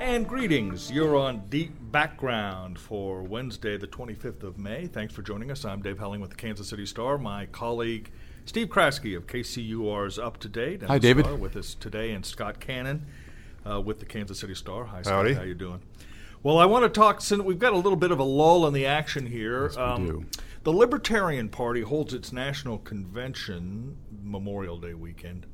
And greetings. You're on Deep Background for Wednesday, the 25th of May. Thanks for joining us. I'm Dave Helling with the Kansas City Star. My colleague Steve Kraske of KCUR's Up to Date. Hi, David. Star with us today, and Scott Cannon uh, with the Kansas City Star. Hi, Scott. Howdy. How you doing? Well, I want to talk. Since we've got a little bit of a lull in the action here. Yes, we do. The Libertarian Party holds its national convention Memorial Day weekend,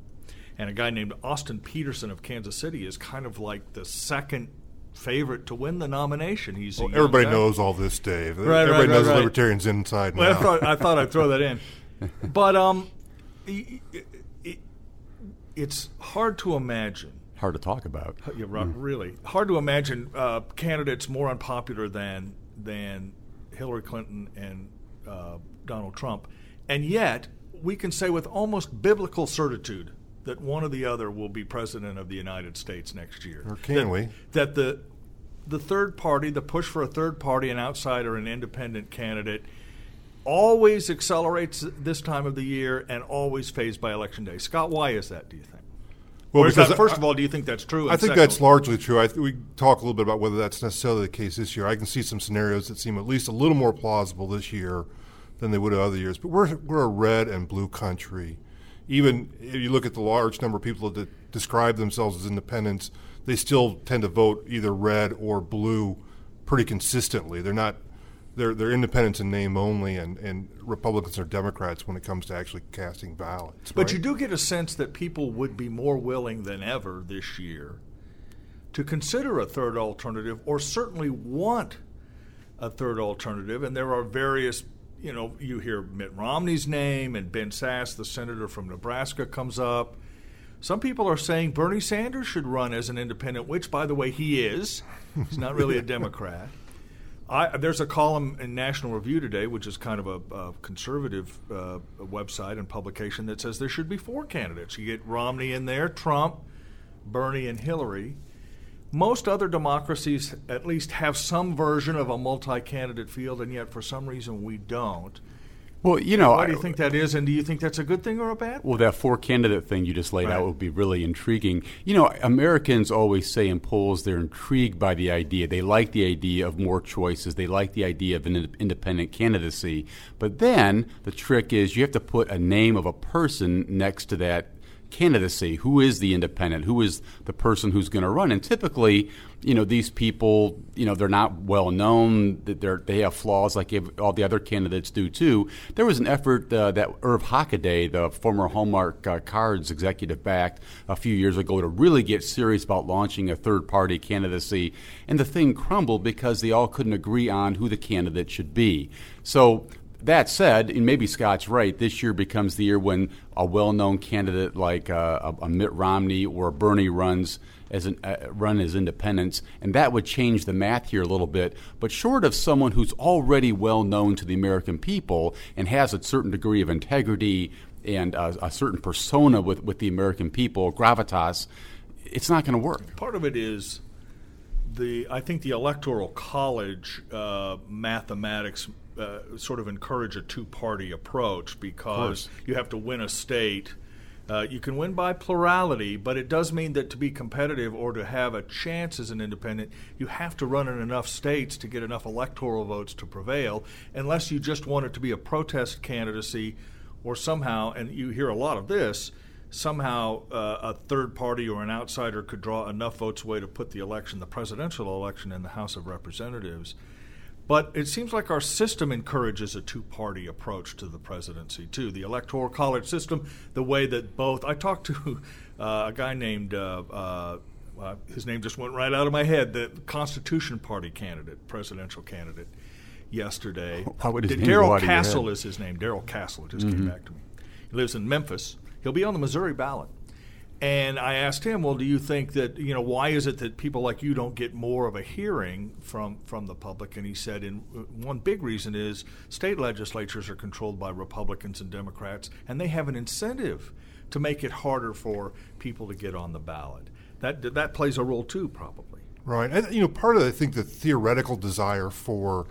and a guy named Austin Petersen of Kansas City is kind of like the second favorite to win the nomination. He's Well, everybody guy. knows all this, Dave. Right, everybody right, knows right, right. libertarians inside Well, I thought, I thought I'd throw that in, but um, i- i- i- it's hard to imagine. Hard to talk about. Yeah, right, really hard to imagine uh, candidates more unpopular than than Hillary Clinton and uh, Donald Trump, and yet we can say with almost biblical certitude that one or the other will be president of the United States next year. Or can that, we? That the the third party, the push for a third party, an outsider, an independent candidate, always accelerates this time of the year and always fades by election day. Scott, why is that? Do you think? Well, is that, because first I- of all, do you think that's true? I think that's largely true. I th- we talk a little bit about whether that's necessarily the case this year. I can see some scenarios that seem at least a little more plausible this year than they would have other years. But we're we're a red and blue country. Even if you look at the large number of people that describe themselves as independents, they still tend to vote either red or blue pretty consistently. They're not they're they're independents in name only, and, and Republicans or Democrats when it comes to actually casting ballots. But right? you do get a sense that people would be more willing than ever this year to consider a third alternative or certainly want a third alternative. And there are various, you know, you hear Mitt Romney's name and Ben Sasse, the senator from Nebraska, comes up. Some people are saying Bernie Sanders should run as an independent, which, by the way, he is. He's not really a Democrat. I, there's a column in National Review today, which is kind of a, a conservative uh, website and publication, that says there should be four candidates. You get Romney in there, Trump, Bernie, and Hillary. Most other democracies at least have some version of a multi candidate field, and yet for some reason we don't. Well, you know, Why do you think that is, and do you think that's a good thing or a bad? Well, that four candidate thing you just laid Right. out would be really intriguing. You know, Americans always say in polls they're intrigued by the idea. They like the idea of more choices. They like the idea of an independent candidacy. But then the trick is you have to put a name of a person next to that candidacy. Who is the independent? Who is the person who's going to run? And typically, you know, these people, you know, they're not well known. They're they have flaws like all the other candidates do too. There was an effort uh, that Irv Hockaday, the former Hallmark uh, Cards executive, backed a few years ago to really get serious about launching a third party candidacy, and the thing crumbled because they all couldn't agree on who the candidate should be. So that said, and maybe Scott's right, this year becomes the year when a well-known candidate like uh, a, Mitt Romney or Bernie runs as an, uh, run as independents, and that would change the math here a little bit. But short of someone who's already well known to the American people and has a certain degree of integrity and uh, a certain persona with, with the American people, gravitas, it's not going to work. Part of it is the I think the electoral college uh, mathematics uh, sort of encourage a two-party approach because you have to win a state. Uh, you can win by plurality, but it does mean that to be competitive or to have a chance as an independent, you have to run in enough states to get enough electoral votes to prevail, unless you just want it to be a protest candidacy or somehow, and you hear a lot of this, somehow uh, a third party or an outsider could draw enough votes away to put the election, the presidential election, in the House of Representatives. But it seems like our system encourages a two party approach to the presidency, too. The Electoral College system, the way that both. I talked to uh, a guy named, uh, uh, uh, his name just went right out of my head, the Constitution Party candidate, presidential candidate, yesterday. Why would his Darrell out of your Castle is his name. Darrell Castle. It just came back to me. He lives in Memphis. He'll be on the Missouri ballot. And I asked him, well, do you think that, you know, why is it that people like you don't get more of a hearing from, from the public? And he said, in, uh, one big reason is state legislatures are controlled by Republicans and Democrats, and they have an incentive to make it harder for people to get on the ballot. That, that plays a role too, probably. Right. And, you know, part of, I think, the theoretical desire for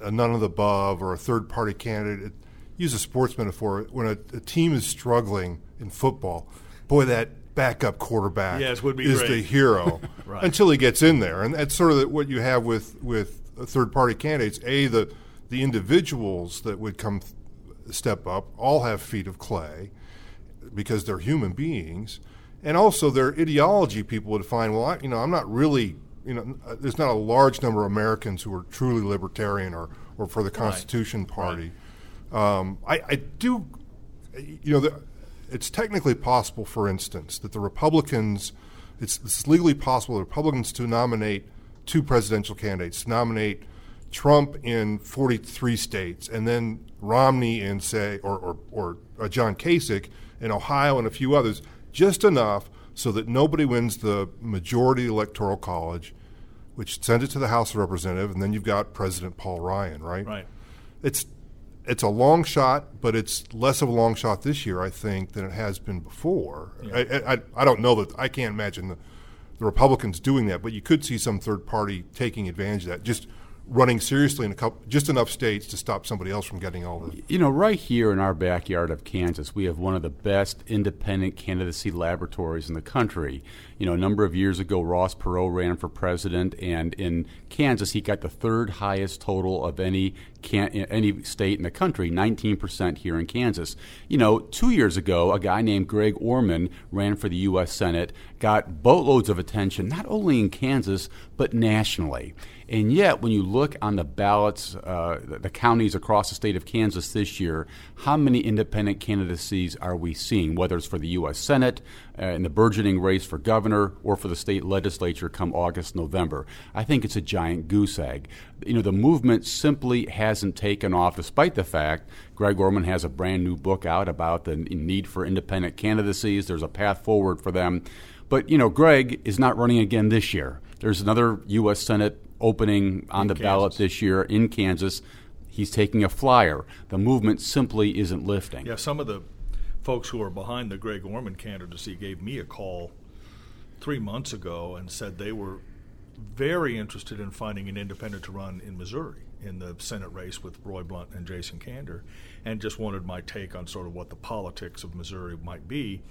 a none of the above or a third party candidate, use a sports metaphor, when a, a team is struggling in football, boy, that backup quarterback yes, would be is great. the hero right. until he gets in there, and that's sort of what you have with with third party candidates. A the the individuals that would come step up all have feet of clay because they're human beings, and also their ideology. People would find, well, I, you know, I'm not really, you know, there's not a large number of Americans who are truly libertarian or or for the Constitution right. Party. Right. Um, I, I, do, you know, the, it's technically possible, for instance, that the Republicans, it's, it's legally possible, the Republicans to nominate two presidential candidates, to nominate Trump in 43 states, and then Romney in, say, or, or, or uh, John Kasich in Ohio and a few others, just enough so that nobody wins the majority electoral college, which sends it to the House of Representatives, and then you've got President Paul Ryan, right? Right. It's it's a long shot, but it's less of a long shot this year, I think, than it has been before. Yeah. I, I, I don't know that I can't imagine the, the Republicans doing that, but you could see some third party taking advantage of that. Just running seriously in a couple, just enough states to stop somebody else from getting all the. You know, right here in our backyard of Kansas, we have one of the best independent candidacy laboratories in the country. You know, a number of years ago, Ross Perot ran for president, and in Kansas, he got the third highest total of any can, any state in the country, 19% here in Kansas. You know, two years ago, a guy named Greg Orman ran for the U.S. Senate, got boatloads of attention, not only in Kansas, but nationally. And yet, when you look on the ballots, uh, the counties across the state of Kansas this year, how many independent candidacies are we seeing, whether it's for the U.S. Senate, uh, in the burgeoning race for governor, or for the state legislature come August, November? I think it's a giant goose egg. You know, the movement simply hasn't taken off, despite the fact Greg Orman has a brand new book out about the need for independent candidacies. There's a path forward for them. But, you know, Greg is not running again this year. There's another U.S. Senate opening on in the Kansas. ballot this year in Kansas. He's taking a flyer. The movement simply isn't lifting. Yeah, some of the folks who are behind the Greg Orman candidacy gave me a call three months ago and said they were very interested in finding an independent to run in Missouri in the Senate race with Roy Blunt and Jason Kander, and just wanted my take on sort of what the politics of Missouri might be.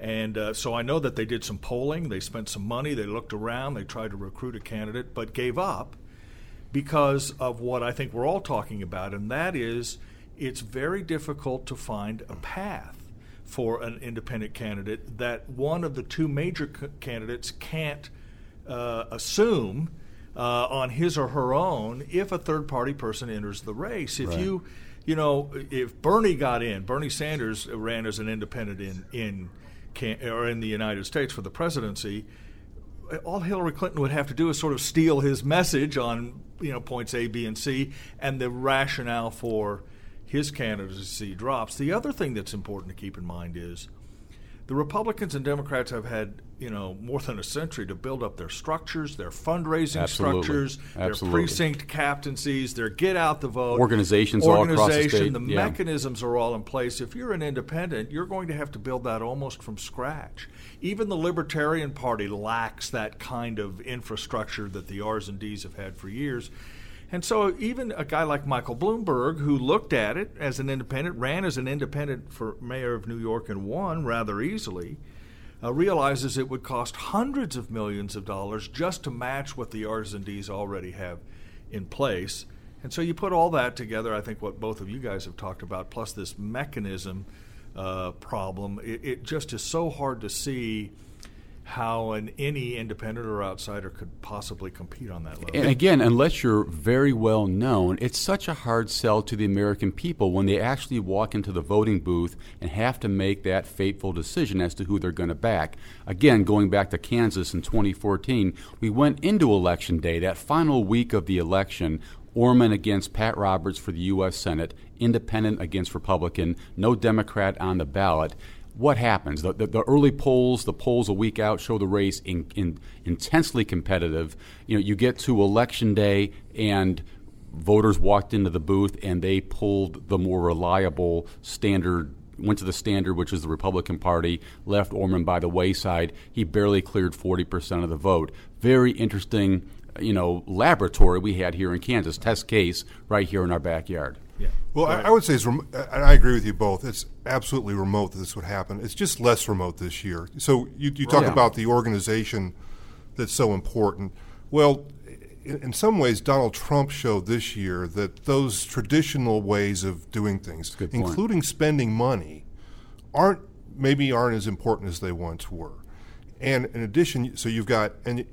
And uh, so I know that they did some polling, they spent some money, they looked around, they tried to recruit a candidate, but gave up because of what I think we're all talking about, and that is it's very difficult to find a path for an independent candidate that one of the two major c- candidates can't uh, assume uh, on his or her own if a third party person enters the race. If Right. you, you know, if Bernie got in, Bernie Sanders ran as an independent in in can, or in the United States for the presidency. All Hillary Clinton would have to do is sort of steal his message on you know points A, B, and C, and the rationale for his candidacy drops. The other thing that's important to keep in mind is the Republicans and Democrats have had, you know, more than a century to build up their structures, their fundraising Absolutely. structures, Absolutely. their precinct captaincies, their get out the vote Organizations all across the organization. state, the yeah. mechanisms are all in place. If you're an independent, you're going to have to build that almost from scratch. Even the Libertarian Party lacks that kind of infrastructure that the R's and D's have had for years. And so, even a guy like Michael Bloomberg, who looked at it as an independent, ran as an independent for mayor of New York and won rather easily, uh, realizes it would cost hundreds of millions of dollars just to match what the R's and D's already have in place. And so, you put all that together, I think what both of you guys have talked about, plus this mechanism uh, problem, it, it just is so hard to see how an any independent or outsider could possibly compete on that level. And again, unless you're very well known, it's such a hard sell to the American people when they actually walk into the voting booth and have to make that fateful decision as to who they're going to back. Again, going back to Kansas in 2014, we went into Election Day, that final week of the election. Orman against Pat Roberts for the U.S. Senate, independent against Republican, no Democrat on the ballot what happens? The, the, the, early polls, the polls a week out, show the race in, in, intensely competitive. You know, you get to election day, and voters walked into the booth and they pulled the more reliable standard. Went to the standard, which is the Republican Party, left Orman by the wayside. He barely cleared 40% of the vote. Very interesting, you know, laboratory we had here in Kansas, test case right here in our backyard. Yeah. Well, I, I, would say it's. Rem- I agree with you both. It's absolutely remote that this would happen. It's just less remote this year. So you, you talk yeah. about the organization that's so important. Well, in, in, some ways, Donald Trump showed this year that those traditional ways of doing things, including spending money, aren't maybe aren't as important as they once were. And in addition, so you've got and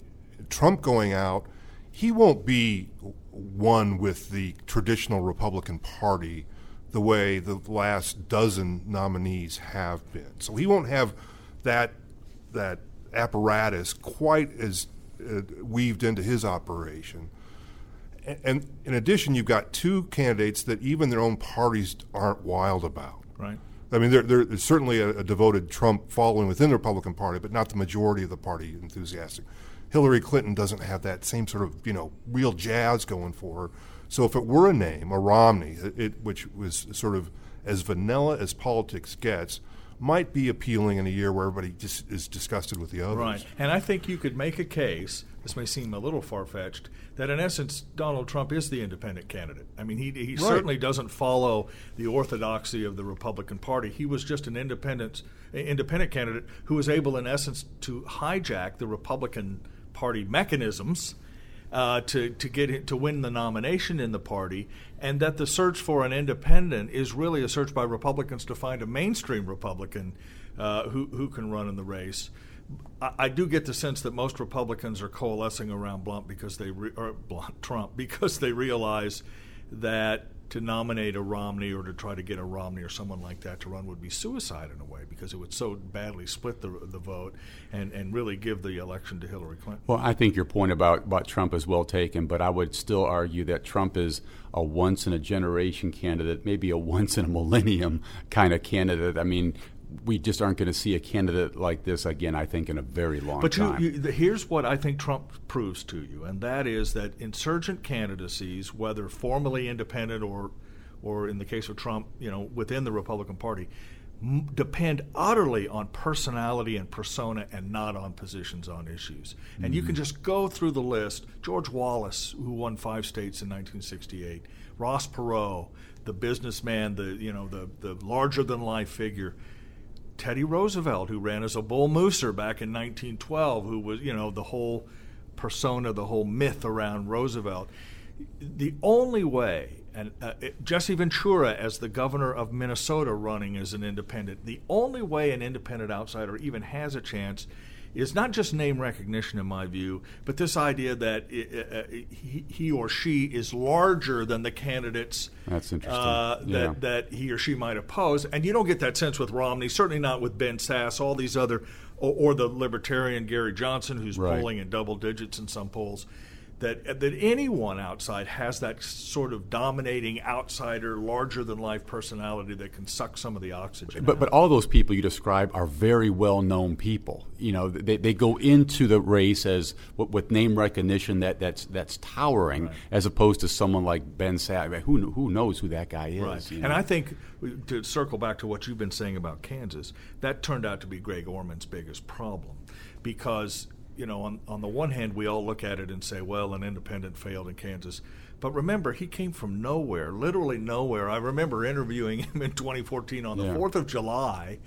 Trump going out, he won't be one with the traditional Republican Party the way the last dozen nominees have been. So he won't have that that apparatus quite as uh, weaved into his operation. And, and in addition, you've got two candidates that even their own parties aren't wild about. Right. I mean, there, there's certainly a, a, devoted Trump following within the Republican Party, but not the majority of the party enthusiastic. Hillary Clinton doesn't have that same sort of, you know, real jazz going for her. So if it were a name, a Romney, it, which was sort of as vanilla as politics gets, might be appealing in a year where everybody just is disgusted with the others. Right. And I think you could make a case, this may seem a little far fetched, that in essence Donald Trump is the independent candidate. I mean, he, he right. certainly doesn't follow the orthodoxy of the Republican Party. He was just an independent, independent candidate who was able, in essence, to hijack the Republican Party mechanisms. Uh, to to get to win the nomination in the party, and that the search for an independent is really a search by Republicans to find a mainstream Republican uh, who who can run in the race. I, I, do get the sense that most Republicans are coalescing around Blunt because they re, Blunt Trump because they realize that to nominate a Romney or to try to get a Romney or someone like that to run would be suicide in a way because it would so badly split the, the vote and, and really give the election to Hillary Clinton. Well, I think your point about, about Trump is well taken, but I would still argue that Trump is a once in a generation candidate, maybe a once in a millennium kind of candidate. I mean, we just aren't going to see a candidate like this again, I think, in a very long but time. But here's what I think Trump proves to you, and that is that insurgent candidacies, whether formally independent or, or in the case of Trump, you know, within the Republican Party, m- depend utterly on personality and persona and not on positions on issues. And mm-hmm. you can mm-hmm. just go through the list. George Wallace, who won five states in 1968, Ross Perot, the businessman, the you know the the larger than life figure Teddy Roosevelt, who ran as a bull mooser back in 1912, who was, you know, the whole persona, the whole myth around Roosevelt. The only way, and uh, Jesse Ventura as the governor of Minnesota running as an independent, the only way an independent outsider even has a chance is not just name recognition, in my view, but this idea that it, uh, he, he, or she is larger than the candidates That's interesting. Uh, that, yeah. that he or she might oppose. And you don't get that sense with Romney, certainly not with Ben Sasse, all these other, or, or the libertarian Gary Johnson, who's right. polling in double digits in some polls that that anyone outside has that sort of dominating outsider, larger than life personality that can suck some of the oxygen. But out. but all those people you describe are very well known people. You know, they, they go into the race as with name recognition that that's that's towering, right. as opposed to someone like Ben Sasse. Who who knows who that guy is? Right. You know? And I think to circle back to what you've been saying about Kansas, that turned out to be Greg Orman's biggest problem because you know, on, on the one hand, we all look at it and say, well, an independent failed in Kansas. But remember, he came from nowhere, literally nowhere. I remember interviewing him in 2014 on the yeah. 4th of July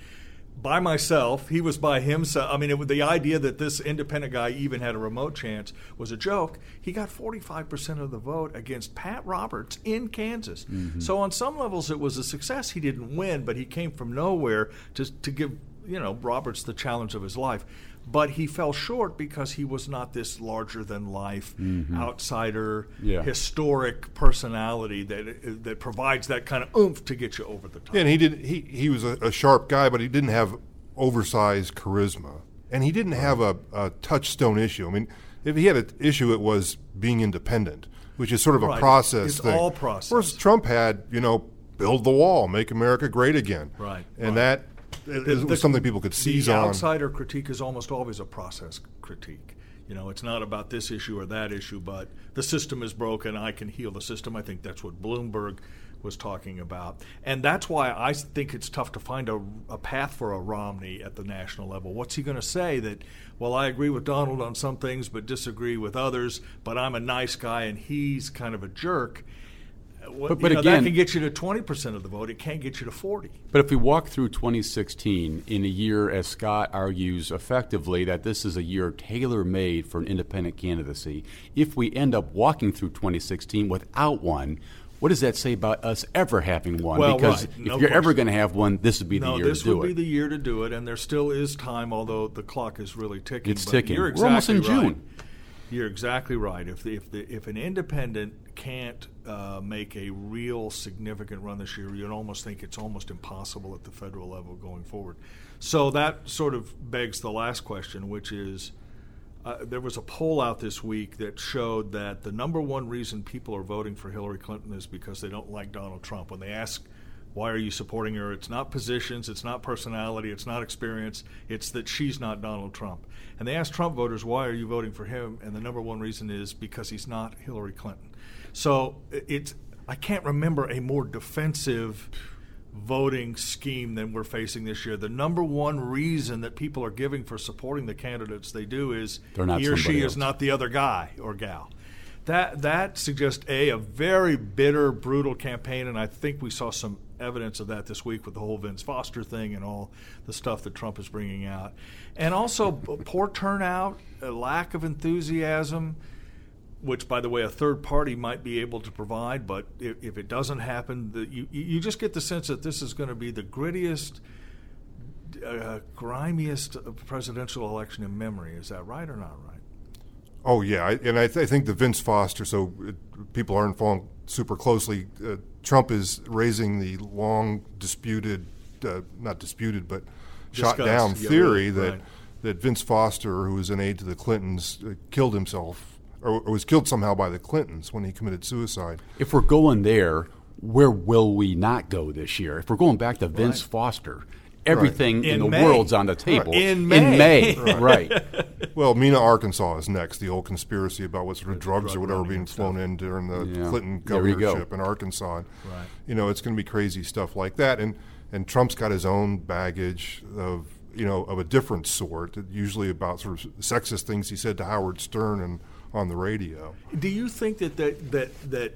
by myself. He was by himself. I mean, it, the idea that this independent guy even had a remote chance was a joke. He got 45% of the vote against Pat Roberts in Kansas. Mm-hmm. So, on some levels, it was a success. He didn't win, but he came from nowhere to, to give you know Roberts the challenge of his life but he fell short because he was not this larger than life mm-hmm. outsider yeah. historic personality that that provides that kind of oomph to get you over the top. Yeah, and he did he he was a, a sharp guy but he didn't have oversized charisma and he didn't right. have a, a, touchstone issue. I mean, if he had an issue it was being independent, which is sort of right. a process it's thing. all process. Whereas Trump had, you know, build the wall, make America great again. Right. And right. that it, the, was something people could seize the on. The outsider critique is almost always a process critique. You know, it's not about this issue or that issue, but the system is broken. I can heal the system. I think that's what Bloomberg was talking about. And that's why I think it's tough to find a, a path for a Romney at the national level. What's he going to say that, well, I agree with Donald on some things but disagree with others, but I'm a nice guy and he's kind of a jerk? Well, But- but know, again- that can get you to 20% of the vote. It can't get you to 40. But if we walk through 2016 in a year, as Scott argues effectively, that this is a year tailor made for an independent candidacy, if we end up walking through 2016 without one, what does that say about us ever having one? Well, because right. if you're ever going to have one, this would be the no, year to do it. this would be the year to do it, and there still is time, although the clock is really ticking. It's ticking. You're We're almost in right. June. You're exactly right. If the, if the, if an independent can't uh, make a real significant run this year, you'd almost think it's almost impossible at the federal level going forward. So that sort of begs the last question, which is. Uh, there was a poll out this week that showed that the number one reason people are voting for Hillary Clinton is because they don't like Donald Trump. When they ask, why are you supporting her? It's not positions, it's not personality, it's not experience, it's that she's not Donald Trump. And they ask Trump voters, why are you voting for him? And the number one reason is because he's not Hillary Clinton. So it's, I can't remember a more defensive voting scheme than we're facing this year. The number one reason that people are giving for supporting the candidates they do is They're not he or she somebody is not the other guy or gal. That that suggests a a very bitter, brutal campaign, and I think we saw some evidence of that this week with the whole Vince Foster thing and all the stuff that Trump is bringing out, and also poor turnout, a lack of enthusiasm which, by the way, a third party might be able to provide. But if, if it doesn't happen, the, you you just get the sense that this is going to be the grittiest, uh, grimiest presidential election in memory. Is that right or not right? Oh yeah, and I, th- I think the Vince Foster. So people aren't following super closely. Uh, Trump is raising the long disputed, uh, not disputed, but shot down yeah, theory really, that that Vince Foster, who was an aide to the Clintons, uh, killed himself or, or was killed somehow by the Clintons when he committed suicide. If we're going there, where will we not go this year? If we're going back to Vince Foster, everything in, In the May. world's on the table. In In May. May, right. Well, Mena, Arkansas is next. The whole conspiracy about what sort of drugs drug or whatever being flown stuff. in during the Yeah. Clinton go. governorship in Arkansas. Right. You know, it's going to be crazy stuff like that. And and Trump's got his own baggage of you know of a different sort. Usually about sort of sexist things he said to Howard Stern and on the radio. Do you think that that that that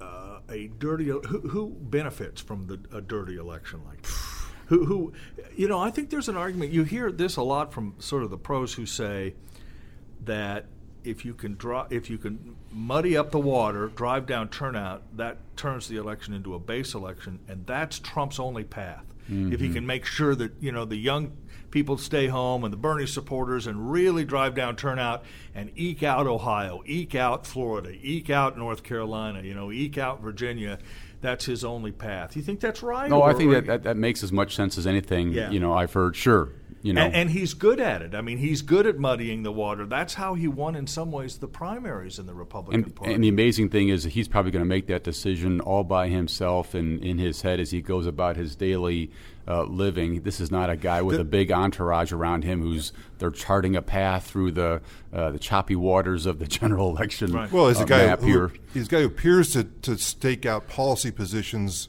uh, a dirty who, who benefits from the, a dirty election like this? Who, who, you know, I think there's an argument. You hear this a lot from sort of the pros who say that if you can draw, if you can muddy up the water, drive down turnout, that turns the election into a base election, and that's Trump's only path. If he mm-hmm. can make sure that you know the young people stay home and the Bernie supporters and really drive down turnout and eke out Ohio, eke out Florida, eke out North Carolina, you know, eke out Virginia. That's his only path. You think that's right? No, I think that, that, that makes as much sense as anything, Yeah. you know, I've heard. Sure. You know, and, and he's good at it. I mean, he's good at muddying the water. That's how he won, in some ways, the primaries in the Republican And, Party. and the amazing thing is, he's probably going to make that decision all by himself and in his head as he goes about his daily uh, living. This is not a guy with a big entourage around him who's they're charting a path through the uh, the choppy waters of the general election. Right. Well, he's uh, a guy map who, here. he's a guy who appears to, to stake out policy positions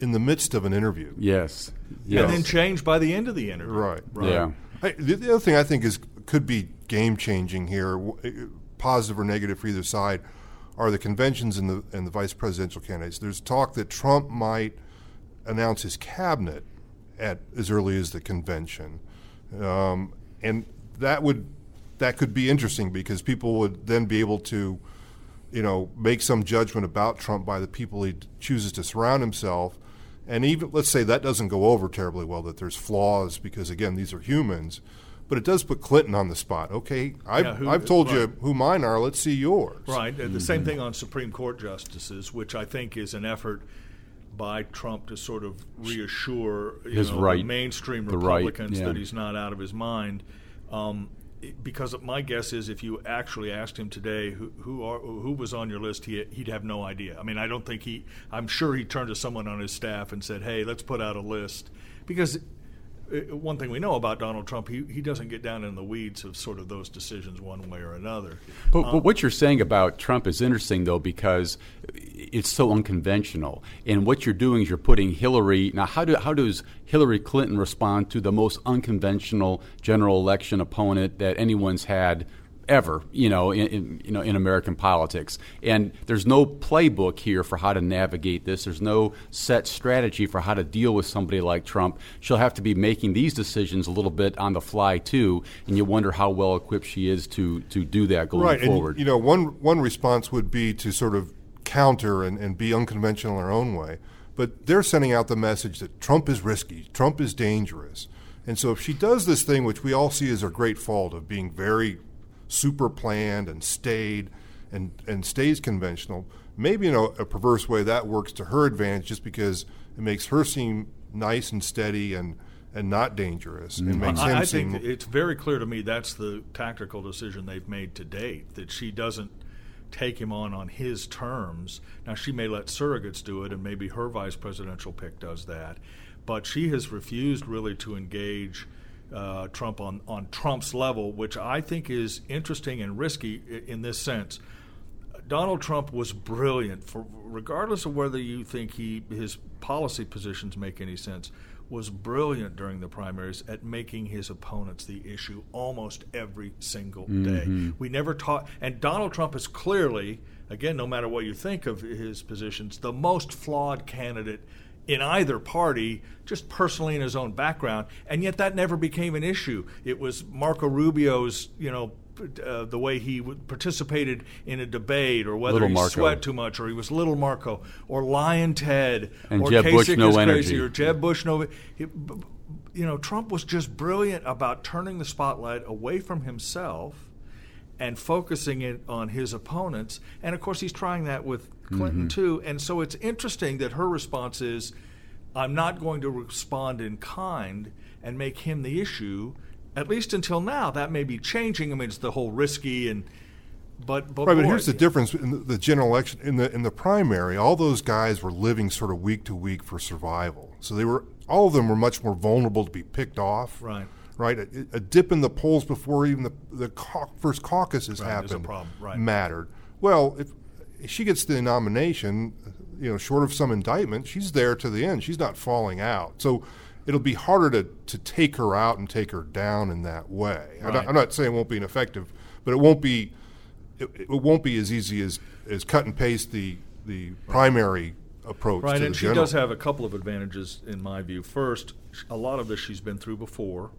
in the midst of an interview. Yes. Yes. and then change by the end of the interview. Right. Yeah. I, the, the other thing I think is could be game changing here, w- uh, positive or negative for either side, are the conventions and the and the vice presidential candidates. There's talk that Trump might announce his cabinet at as early as the convention, um, and that would that could be interesting because people would then be able to, you know, make some judgment about Trump by the people he chooses to surround himself. And even let's say that doesn't go over terribly well, that there's flaws because again these are humans, but it does put Clinton on the spot. Okay, I've, Yeah, who- I've told right. you who mine are. Let's see yours. Right. and The same thing on Supreme Court justices, which I think is an effort by Trump to sort of reassure you His know, right- the mainstream the right, Republicans yeah. that he's not out of his mind. Um, because my guess is, if you actually asked him today who who, are, who was on your list, he, he'd have no idea. I mean, I don't think he. I'm sure he turned to someone on his staff and said, "Hey, let's put out a list," because uh, one thing we know about Donald Trump, he, he doesn't get down in the weeds of sort of those decisions one way or another. But, but what you're saying about Trump is interesting, though, because it's so unconventional. And what you're doing is you're putting Hillary. Now, how, do, how does Hillary Clinton respond to the most unconventional general election opponent that anyone's had ever, you know, in, in, you know, in American politics. And there's no playbook here for how to navigate this. There's no set strategy for how to deal with somebody like Trump. She'll have to be making these decisions a little bit on the fly too, and you wonder how well equipped she is to to do that going right. forward. And, you know, one one response would be to sort of counter and, and be unconventional in our own way. But they're sending out the message that Trump is risky, Trump is dangerous. And so if she does this thing, which we all see as her great fault of being very super planned and stayed and, and stays conventional, maybe in a, a, perverse way that works to her advantage just because it makes her seem nice and steady and and not dangerous. Mm-hmm. makes I, him I seem think it's very clear to me that's the tactical decision they've made to date that she doesn't take him on on his terms. Now she may let surrogates do it, and maybe her vice presidential pick does that, but she has refused really to engage uh, Trump on, on Trump's level, which I think is interesting and risky in this sense. Donald Trump was brilliant for regardless of whether you think he his policy positions make any sense was brilliant during the primaries at making his opponents the issue almost every single day. Mm-hmm. We never taught and Donald Trump is clearly again no matter what you think of his positions the most flawed candidate in either party, just personally in his own background, and yet that never became an issue. It was Marco Rubio's, you know, uh, the way he participated in a debate, or whether he sweat too much, or he was little Marco, or Lyin' Ted, And or Jeb Kasich Bush, no is energy. crazy, or Jeb Bush, no. He, you know, Trump was just brilliant about turning the spotlight away from himself and focusing it on his opponents. And of course, he's trying that with Clinton Mm-hmm. too. And so it's interesting that her response is, "I'm not going to respond in kind and make him the issue." At least until now, that may be changing. I mean, it's the whole risky and. But, but Right, but boy, here's the difference in the, the general election. In the in the primary, all those guys were living sort of week to week for survival. So they were all of them were much more vulnerable to be picked off. Right. Right. A, a dip in the polls before even the the cau- first caucuses Right, happened problem, right. mattered. Well, if, she gets the nomination, you know, short of some indictment, she's there to the end. She's not falling out. So it'll be harder to, to take her out and take her down in that way. I'm, not, I'm not saying it won't be ineffective, but it won't be it, it won't be as easy as, as cut and paste the the primary approach Right, to the and she general. does have a couple of advantages in my view. First, a lot of this she's been through before.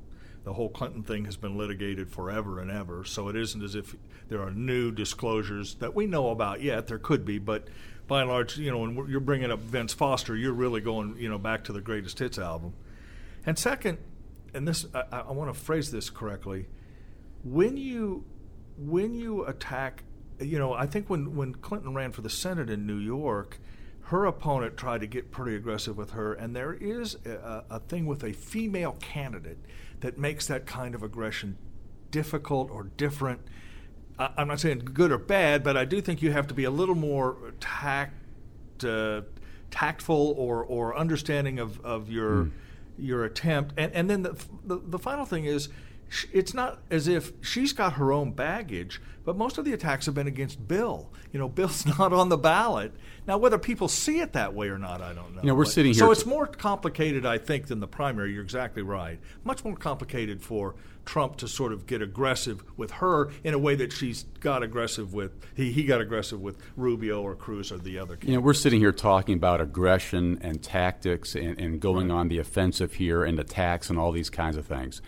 The whole Clinton thing has been litigated forever and ever, so it isn't as if there are new disclosures that we know about yet. There could be, but by and large, you know, when you're bringing up Vince Foster, you're really going, you know, back to the greatest hits album. And second, and this I, I want to phrase this correctly, when you when you attack, you know, I think when when Clinton ran for the Senate in New York, her opponent tried to get pretty aggressive with her, and there is a, a thing with a female candidate that makes that kind of aggression difficult or different. I, I'm not saying good or bad, but I do think you have to be a little more tact, uh, tactful or, or understanding of, of your your attempt. And and then the the, the final thing is. It's not as if she's got her own baggage, but most of the attacks have been against Bill. You know, Bill's not on the ballot. Now, whether people see it that way or not, I don't know. You know, we're But- sitting So it's more complicated, I think, than the primary. You're exactly right. Much more complicated for Trump to sort of get aggressive with her in a way that she's got aggressive with he, he got aggressive with Rubio or Cruz or the other. You know, we're sitting here talking about aggression and tactics and, and going on the offensive here and attacks and all these kinds of things.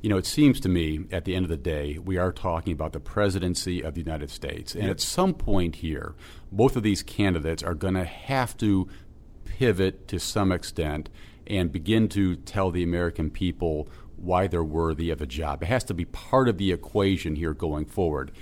You know, it seems to me at the end of the day, we are talking about the presidency of the United States. And at some point here, both of these candidates are going to have to pivot to some extent and begin to tell the American people why they're worthy of a job. It has to be part of the equation here going forward.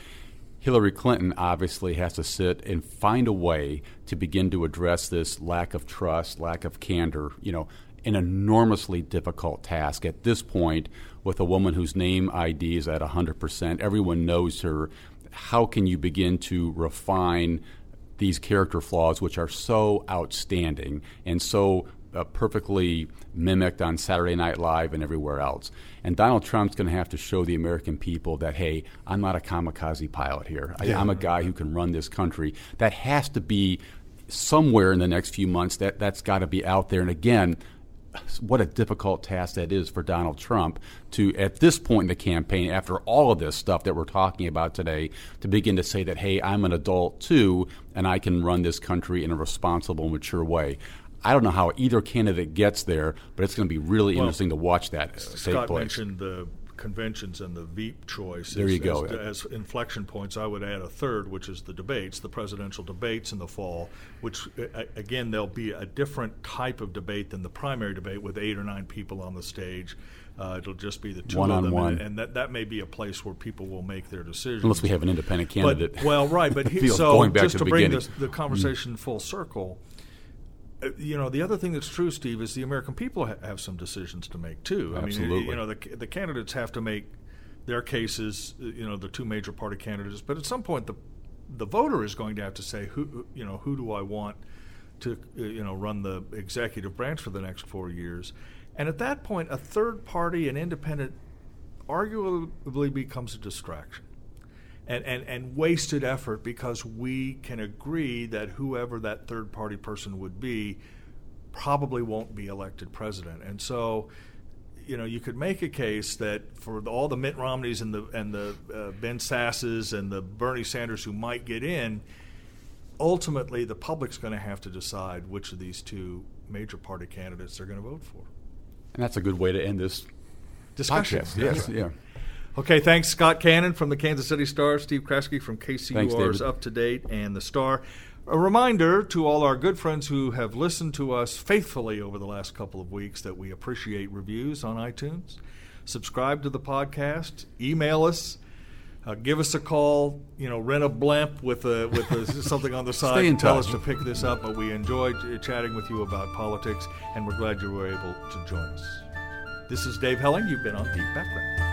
Hillary Clinton obviously has to sit and find a way to begin to address this lack of trust, lack of candor, you know, an enormously difficult task at this point with a woman whose name ID is at 100%. Everyone knows her. How can you begin to refine these character flaws, which are so outstanding and so uh, perfectly mimicked on Saturday Night Live and everywhere else. And Donald Trump's going to have to show the American people that, hey, I'm not a kamikaze pilot here. I, I'm a guy who can run this country. That has to be somewhere in the next few months. That that's got to be out there. And again, what a difficult task that is for Donald Trump to, at this point in the campaign, after all of this stuff that we're talking about today, to begin to say that, hey, I'm an adult too, and I can run this country in a responsible, mature way. I don't know how either candidate gets there, but it's going to be really well, interesting to watch that uh, take Scott place. mentioned the conventions and the Veep choice. There you go. As, as, inflection points, I would add a third, which is the debates, the presidential debates in the fall, which, again, there'll be a different type of debate than the primary debate with eight or nine people on the stage. Uh, it'll just be the two one of them, one. And, and, that, that may be a place where people will make their decisions. Unless we have an independent candidate. But, well, right, but he, so just to, to bring this, the conversation mm. full circle, you know, the other thing that's true, Steve, is the American people ha- have some decisions to make too. I Absolutely. mean, you know, the, the candidates have to make their cases. Uh, you know, the two major party candidates, but at some point, the the voter is going to have to say, who, you know, who do I want to, uh, you know, run the executive branch for the next four years? And at that point, a third party, an independent, arguably becomes a distraction and, and, and wasted effort because we can agree that whoever that third party person would be probably won't be elected president. And so, you know, you could make a case that for the, all the Mitt Romneys and the and the uh, Ben Sasses and the Bernie Sanders who might get in, ultimately the public's going to have to decide which of these two major party candidates they're going to vote for. And that's a good way to end this discussion. Podcast. Yes, yeah. Okay, thanks, Scott Cannon from the Kansas City Star, Steve Kraske from KCUR's Up to Date and the Star. A reminder to all our good friends who have listened to us faithfully over the last couple of weeks that we appreciate reviews on iTunes. Subscribe to the podcast, email us. Uh, give us a call. You know, rent a blimp with a, with a, something on the side. and tell us to pick this up. But we enjoyed chatting with you about politics, and we're glad you were able to join us. This is Dave Helling. You've been on Deep Background.